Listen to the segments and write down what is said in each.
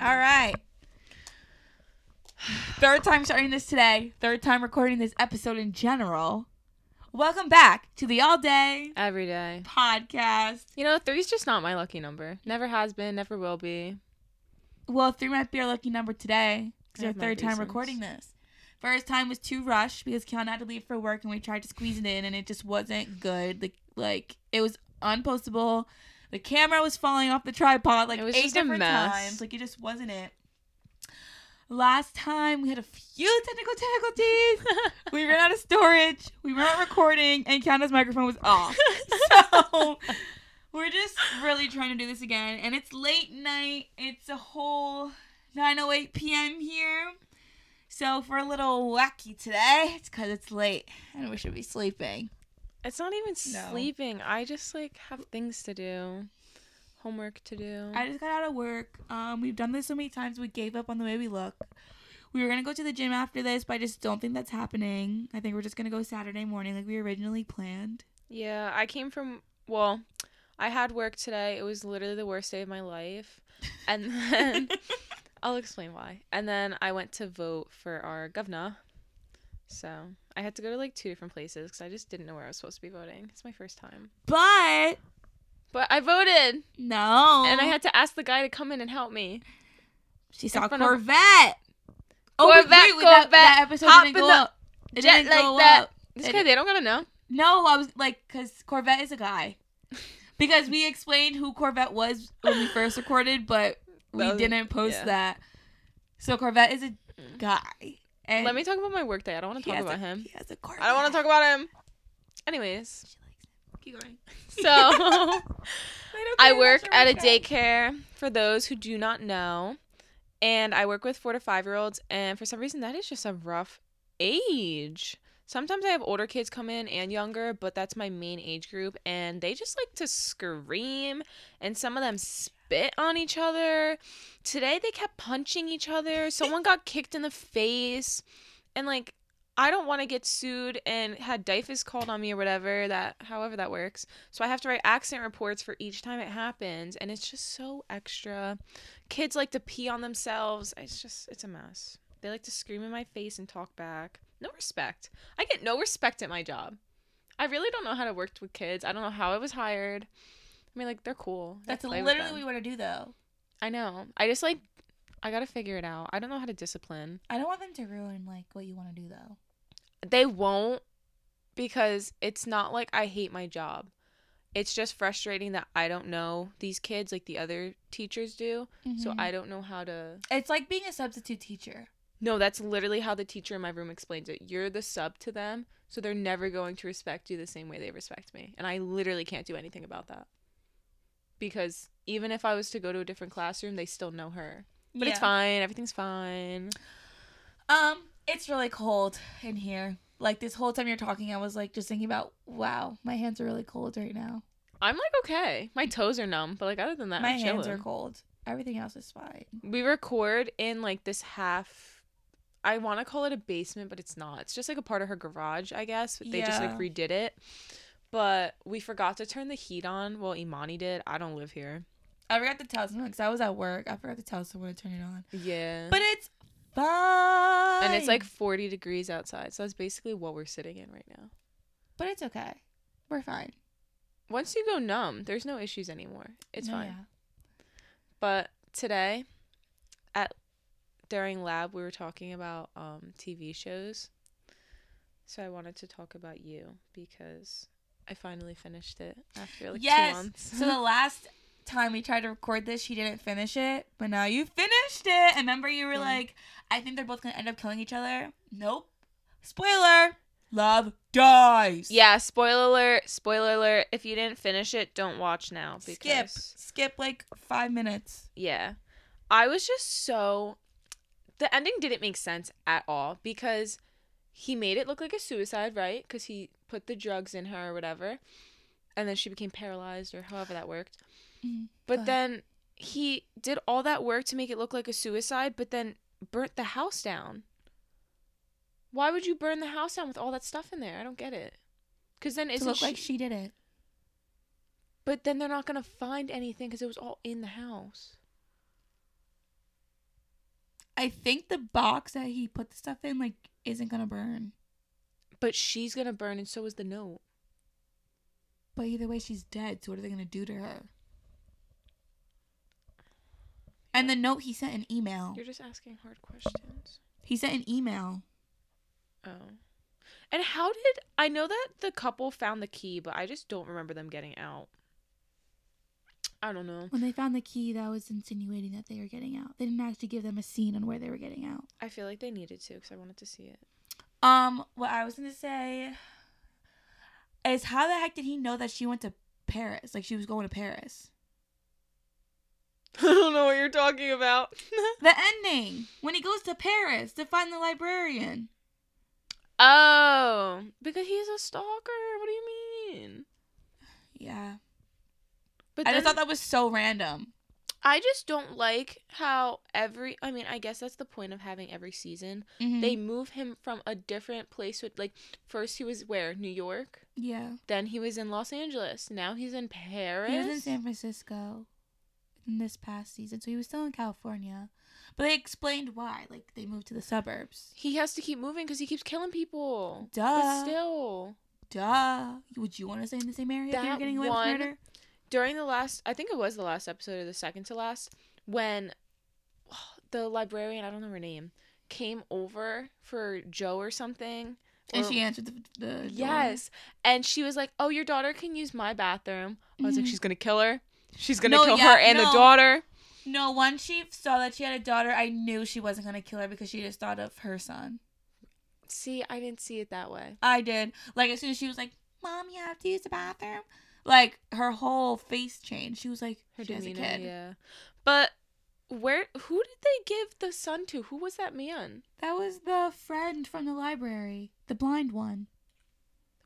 All right. Third time starting this today. Third time recording this episode in general. Welcome back to the All Day Every day. Podcast. You know, three's just not my lucky number. Never has been, never will be. Well, three might be our lucky number today. It's I our have my third time reasons. recording this. First time was too rushed because Keana had to leave for work and we tried to squeeze it in and it just wasn't good. Like, like it was unpostable. The camera was falling off the tripod like It was eight just a different mess. times. Like it just wasn't it. Last time we had a few technical difficulties. we ran out of storage. We weren't recording, and Keana's microphone was off. So we're just really trying to do this again, and it's late night. It's a whole 9:08 p.m. here. So for a little wacky today, it's because it's late and we should be sleeping. It's not even No. sleeping. I just like have things to do, homework to do. I just got out of work. Um, we've done this so many times. We gave up on the way we look. We were gonna go to the gym after this, but I just don't think that's happening. I think we're just gonna go Saturday morning, like we originally planned. yeah, I came from. Well, I had work today. It was literally the worst day of my life, and then I'll explain why. And then I went to vote for our governor. So I had to go to like two different places because I just didn't know where I was supposed to be voting. It's my first time. But But I voted, no, and I had to ask the guy to come in and help me. she saw front of- Corvette. Oh, Corvette, that, Corvette, that episode hop didn't go up. It jet didn't like go that. up. This It- guy, they don't gotta know. No, I was like, because Corvette is a guy. Because we explained who Corvette was when we first recorded, but we was- didn't post yeah. that. So Corvette is a mm. guy. And Let me talk about my work day. I don't want to talk about a- him. He has a. I don't want to talk about him. Anyways, Keep going. so I work at a daycare for those who do not know, and I work with four to five year olds. And for some reason, that is just a rough age. Sometimes I have older kids come in and younger, but that's my main age group, and they just like to scream, and some of them spit on each other. Today they kept punching each other. Someone got kicked in the face, and like I don't want to get sued and had DIFUS called on me or whatever that however that works. So I have to write accident reports for each time it happens and it's just so extra. Kids like to pee on themselves. It's just it's a mess. They like to scream in my face and talk back. No respect. I get no respect at my job. I really don't know how to work with kids. I don't know how I was hired. I mean like they're cool. That's literally what we want to do, though. I know. I just like I got to figure it out. I don't know how to discipline. I don't want them to ruin like what you want to do, though. They won't because it's not like I hate my job. It's just frustrating that I don't know these kids like the other teachers do. So Mhm. I don't know how to. It's like being a substitute teacher. No, that's literally how the teacher in my room explains it. You're the sub to them, so they're never going to respect you the same way they respect me. And I literally can't do anything about that. Because even if I was to go to a different classroom, they still know her. But it's fine. Everything's fine. Um, it's really cold in here. Like this whole time you're talking, I was like just thinking about, wow, my hands are really cold right now. I'm like okay. My toes are numb, but like other than that, my I'm hands are cold. Everything else is fine. we record in like this half i want to call it a basement but it's not it's just like a part of her garage i guess they just like redid it but we forgot to turn the heat on well imani did i don't live here I forgot to tell someone because I was at work. I forgot to tell someone to turn it on. yeah But it's fine. and it's like 40 degrees outside so that's basically what we're sitting in right now but it's okay. We're fine. once you go numb there's no issues anymore it's No, fine yeah. But today, at during lab, we were talking about um, TV shows. So I wanted to talk about you because I finally finished it after like yes. two months. so the last time we tried to record this, she didn't finish it, but now you finished it. And remember, you were Yeah. like, I think they're both gonna end up killing each other. Nope. Spoiler. Love dies. yeah, spoiler alert! Spoiler alert! If you didn't finish it, don't watch now Skip. Skip like five minutes. yeah, I was just so the ending didn't make sense at all because he made it look like a suicide, right? Because he put the drugs in her or whatever, and then she became paralyzed or however that worked. Mhm. But then he did all that work to make it look like a suicide, but then burnt the house down. Why would you burn the house down with all that stuff in there? I don't get it. Because then it isn't look she, like she did it. But then they're not gonna find anything because it was all in the house. I think the box that he put the stuff in like isn't gonna burn. But she's gonna burn, and so is the note. But either way, she's dead. So what are they gonna do to her? And the note he sent an email. You're just asking hard questions. He sent an email. Oh. And how did I know that the couple found the key, but I just don't remember them getting out. I don't know. When they found the key, that was insinuating that they were getting out. They didn't actually give them a scene on where they were getting out. I feel like they needed to because I wanted to see it. Um, what I was gonna say is how the heck did he know that she went to Paris? Like she was going to Paris. I don't know what you're talking about. The ending when he goes to Paris to find the librarian. oh, because he's a stalker. What do you mean? Yeah, But I just then- thought that was so random. I just don't like how every. I mean, I guess that's the point of having every season. Mhm. They move him from a different place. With like, first he was where New York. yeah, Then he was in Los Angeles. Now he's in Paris. he was in San Francisco in this past season, so he was still in California. But they explained why. Like they moved to the suburbs. He has to keep moving because he keeps killing people. Duh. But still, Duh. Would you want to stay in the same area if you were That getting away with murder? During the last, I think it was the last episode or the second to last, when the librarian, I don't know her name, came over for Joe or something. And or- she answered the, the door. Yes. And she was like, "Oh, your daughter can use my bathroom." I was like, Mhm. "She's gonna kill her. She's gonna No, kill yeah, her and the daughter." No, once she saw that she had a daughter, I knew she wasn't gonna kill her because she just thought of her son. See, I didn't see it that way. I did. Like as soon as she was like, "Mom, you have to use the bathroom," like her whole face changed. She was like, Her she has a kid. yeah. But where? Who did they give the son to? Who was that man? That was the friend from the library, the blind one.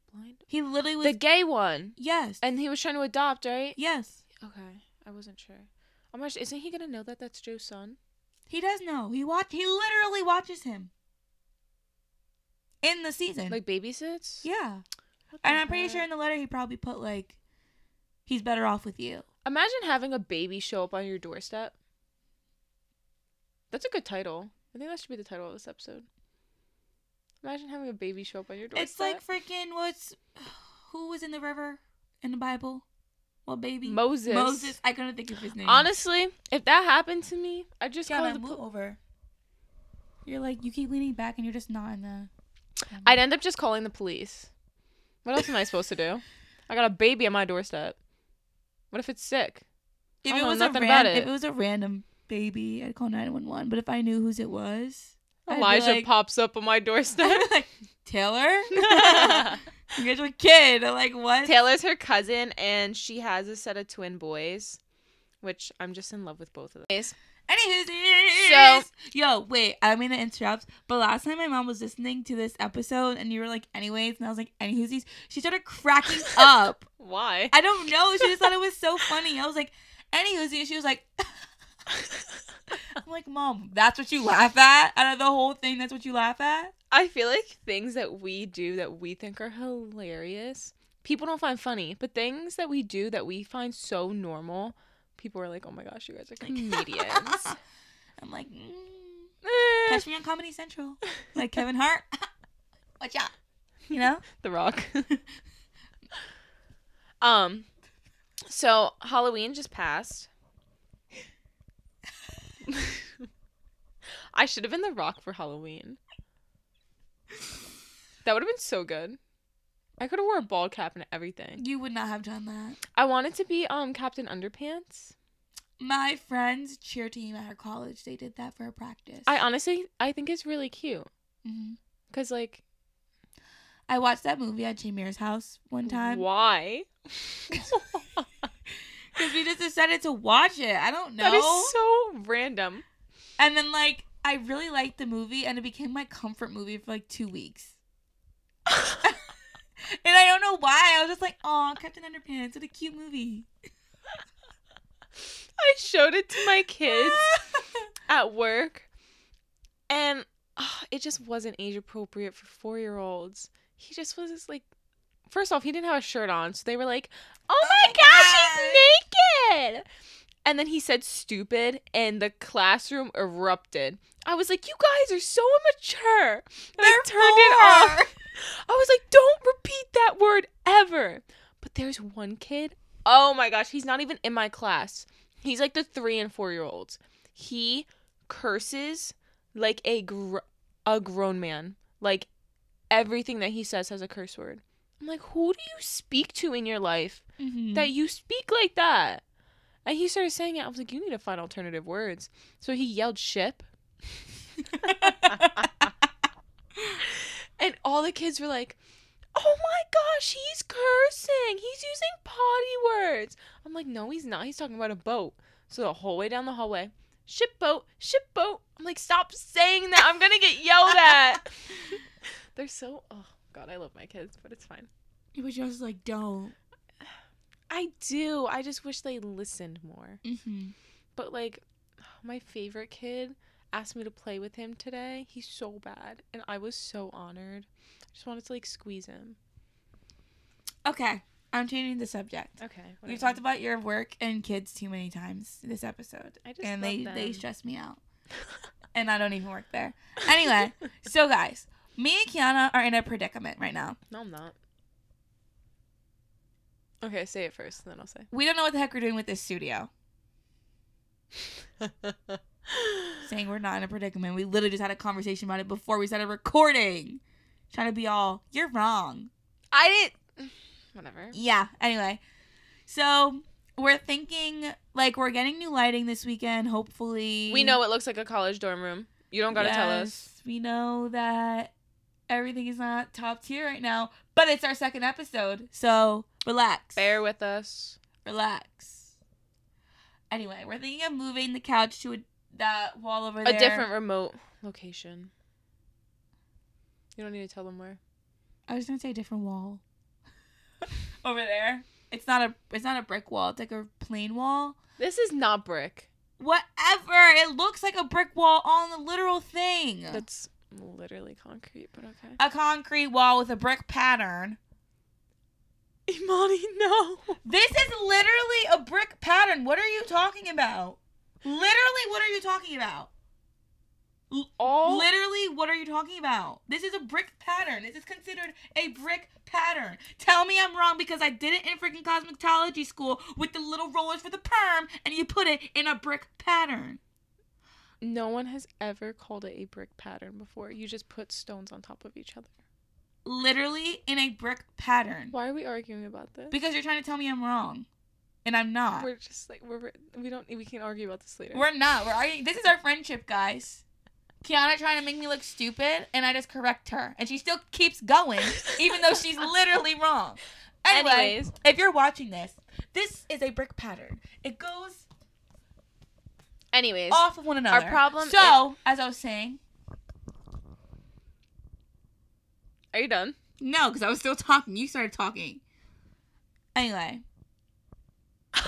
The blind. He literally was. The gay one, yes. and he was trying to adopt, right? yes. Okay, I wasn't sure. Oh my gosh, isn't he gonna know that that's Joe's son? He does know. He watch. He literally watches him. In the season. Like babysits? yeah. And I'm pretty heck? sure in the letter he probably put like, he's better off with you. Imagine having a baby show up on your doorstep. That's a good title. I think that should be the title of this episode. Imagine having a baby show up on your doorstep. It's like freaking what's who was in the river in the Bible? What baby? Moses. Moses. I couldn't think of his name. Honestly, if that happened to me, I'd just yeah, call man, the move pol- over. You're like you keep leaning back and you're just not in the. I'd end up just calling the police. What else am I supposed to do? I got a baby on my doorstep. What if it's sick? If it know was a ran- about it. if it was a random baby, I'd call nine one one. But if I knew whose it was, Elijah like- pops up on my doorstep. Like Taylor. you get a kid. I'm like what? Taylor's her cousin, and she has a set of twin boys, which I'm just in love with both of them. Anywho, yo, wait, I mean to interrupt, but last time my mom was listening to this episode and you were like, anyways, and I was like, anywho's, she started cracking up. Why? I don't know. She just thought it was so funny. I was like, anywho's, and she was like, I'm like, mom, that's what you laugh at? Out of the whole thing, that's what you laugh at? I feel like things that we do that we think are hilarious, people don't find funny, but things that we do that we find so normal, people are like, "Oh my gosh, you guys are comedians." I'm like, mm, Eh, catch me on Comedy Central. Like Kevin Hart. Watch out. You know? the Rock. um, so Halloween just passed. I should have been the Rock for Halloween. That would have been so good. I could have wore a bald cap and everything. You would not have done that. I wanted to be um Captain Underpants. My friend's cheer team at her college, they did that for a practice. I honestly I think it's really cute hmm cuz like I watched that movie at Jamir's house one time why? because we just decided to watch it. I don't know. That is so random. and then like I really liked the movie, and it became my comfort movie for like two weeks. and I don't know why. I was just like, "Oh, Captain Underpants, what a cute movie." I showed it to my kids at work and ah, it just wasn't age appropriate for 4-year-olds. He just was just like First off, he didn't have a shirt on, so they were like, "Oh my my gosh, he's naked!" And then he said stupid, and the classroom erupted. I was like, "You guys are so immature." And I They're turned it off. I was like, "Don't repeat that word ever." But there's one kid. Oh my gosh, he's not even in my class. He's like the three and four year olds. He curses like a gr- a grown man. Like everything that he says has a curse word. I'm like, who do you speak to in your life Mhm. that you speak like that? And he started saying it. I was like, you need to find alternative words. So he yelled ship. And all the kids were like, oh my gosh, he's cursing. He's using potty words. I'm like, no, he's not. He's talking about a boat. So the whole way down the hallway, ship boat, ship boat. I'm like, stop saying that. I'm going to get yelled at. They're so, oh God, I love my kids, but it's fine. It was just like, don't. I do. I just wish they listened more. Mm-hmm. But like, my favorite kid asked me to play with him today. He's so bad, and I was so honored. I just wanted to like squeeze him. Okay, I'm changing the subject. Okay. We've talked about your work and kids too many times this episode, I just and love they them. they stress me out, and I don't even work there. Anyway, so guys, me and Keana are in a predicament right now. no, I'm not. Okay, say it first, and then I'll say. We don't know what the heck we're doing with this studio. Saying we're not in a predicament. We literally just had a conversation about it before we started recording. Trying to be all, you're wrong. I didn't. Whatever. Yeah. Anyway, so we're thinking like we're getting new lighting this weekend. Hopefully, We know it looks like a college dorm room. You don't gotta tell us. We know that everything is not top tier right now, but it's our second episode, so relax. Bear with us. Relax. Anyway, we're thinking of moving the couch to a, that wall over there. A different remote location. You don't need to tell them where. I was gonna say a different wall. over there. It's not a. It's not a brick wall. It's like a plain wall. This is not brick. Whatever. It looks like a brick wall on the literal thing. That's literally concrete, but okay. a concrete wall with a brick pattern. Imani, no. This is literally a brick pattern. What are you talking about? Literally, what are you talking about? All Literally, what are you talking about? This is a brick pattern. This is considered a brick pattern. Tell me I'm wrong because I did it in freaking cosmetology school with the little rollers for the perm and you put it in a brick pattern. no one has ever called it a brick pattern before. You just put stones on top of each other. Literally in a brick pattern. Why are we arguing about this? Because you're trying to tell me I'm wrong. And I'm not. we're just like we're we don't we can argue about this later. We're not. We're arguing. This is our friendship, guys. Keana trying to make me look stupid, and I just correct her, and she still keeps going, even though she's literally wrong. Anyway, Anyways, if you're watching this, this is a brick pattern. It goes anyways, off of one another. Our problem So, as I was saying, are you done? no, because I was still talking. You started talking. Anyway,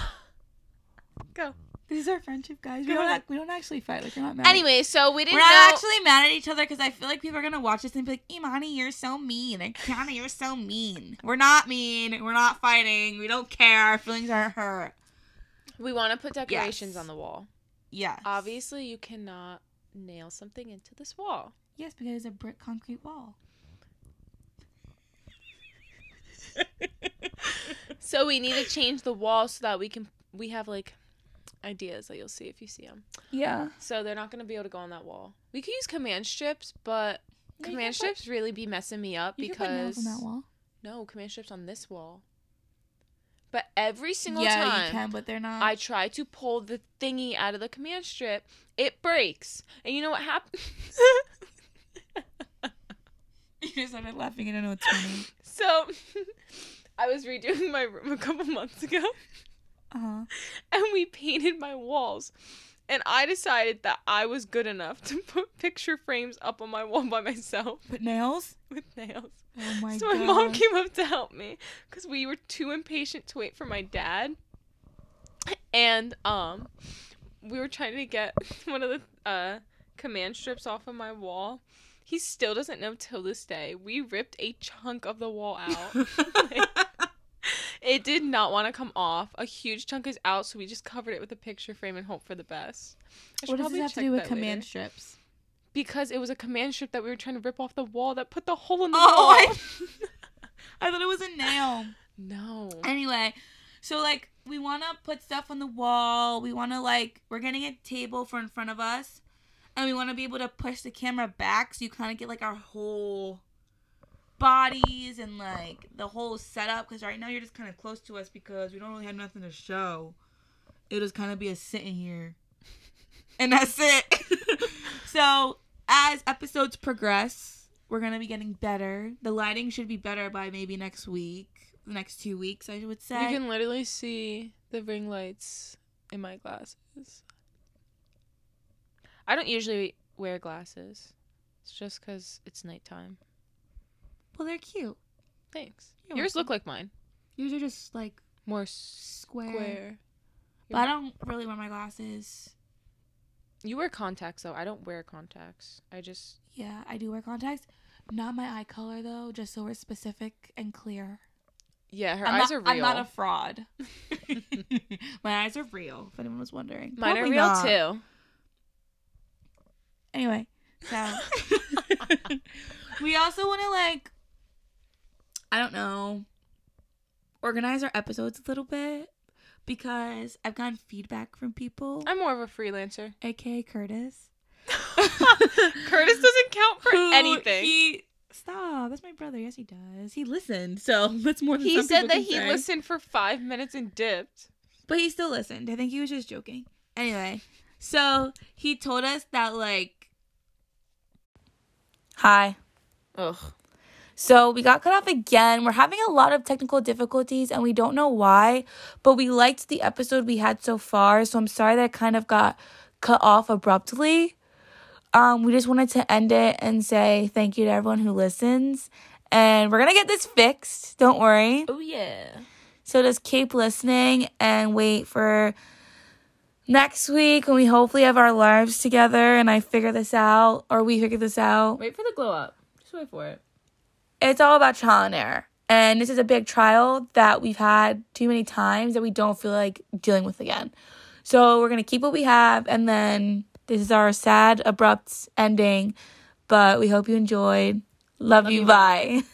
Go. this is our friendship, guys. We Go don't. Act, we don't actually fight. Like we're not mad. Anyway, so we didn't We're know. not actually mad at each other because I feel like people are gonna watch this and be like, Imani, you're so mean. And Keana, you're so mean. We're not mean. We're not fighting. We don't care. Our feelings aren't hurt. we want to put decorations Yes. on the wall. Yes. Obviously, you cannot nail something into this wall. Yes, because it's a brick concrete wall. So we need to change the wall so that we can we have like ideas that you'll see if you see them. Yeah. So they're not going to be able to go on that wall. We could use command strips, but command strips really be messing me up You can put nails because on that wall. no command strips on this wall. But every single yeah, time you can, but they're not. I try to pull the thingy out of the command strip, it breaks. And you know what happens? you just started laughing. I don't know what's funny. so I was redoing my room a couple months ago. Uh huh. and we painted my walls. And I decided that I was good enough to put picture frames up on my wall by myself With nails. with nails. Oh my so god. my mom came up to help me because we were too impatient to wait for my dad. And um, we were trying to get one of the uh, command strips off of my wall. He still doesn't know till this day. We ripped a chunk of the wall out. Like, It did not want to come off. A huge chunk is out, so we just covered it with a picture frame and hope for the best. What does this have to do with command later. strips? Because it was a command strip that we were trying to rip off the wall that put the hole in the oh, wall. I, I thought it was a nail. No. Anyway, so like we want to put stuff on the wall. We want to like we're getting a table for in front of us, and we want to be able to push the camera back so you kind of get like our whole bodies and like the whole setup. Because right now you're just kind of close to us because we don't really have nothing to show. It'll just kind of be a sitting here, and that's it. so as episodes progress, we're gonna be getting better. The lighting should be better by maybe next week the next two weeks, I would say. You can literally see the ring lights in my glasses. I don't usually wear glasses. It's just because it's nighttime. Well, they're cute. Thanks. You're Yours welcome. look like mine. Yours are just like more square. square. But I don't really wear my glasses. You wear contacts though. I don't wear contacts. I just Yeah, I do wear contacts. Not my eye color though, just so we're specific and clear. Yeah, her I'm eyes not, are real. I'm not a fraud. My eyes are real, if anyone was wondering. Mine Probably are real not. too. Anyway, so we also want to like I don't know, organize our episodes a little bit because I've gotten feedback from people. I'm more of a freelancer. AKA Curtis. Curtis doesn't count for Who anything. He Stop. That's my brother. Yes, he does. He listened. So that's more than He said that he say. listened for five minutes and dipped. But he still listened. I think he was just joking. Anyway, so he told us that, like. Hi. Ugh. So we got cut off again. We're having a lot of technical difficulties and we don't know why, but we liked the episode we had so far. So I'm sorry that it kind of got cut off abruptly. Um, we just wanted to end it and say thank you to everyone who listens. And we're going to get this fixed. Don't worry. Oh, yeah. So just keep listening and wait for next week when we hopefully have our lives together and I figure this out or we figure this out. Wait for the glow up. Just wait for it. It's all about trial and error. And this is a big trial that we've had too many times that we don't feel like dealing with again. So we're going to keep what we have and then this is our sad, abrupt ending, but we hope you enjoyed. Love, Love you. you. Bye.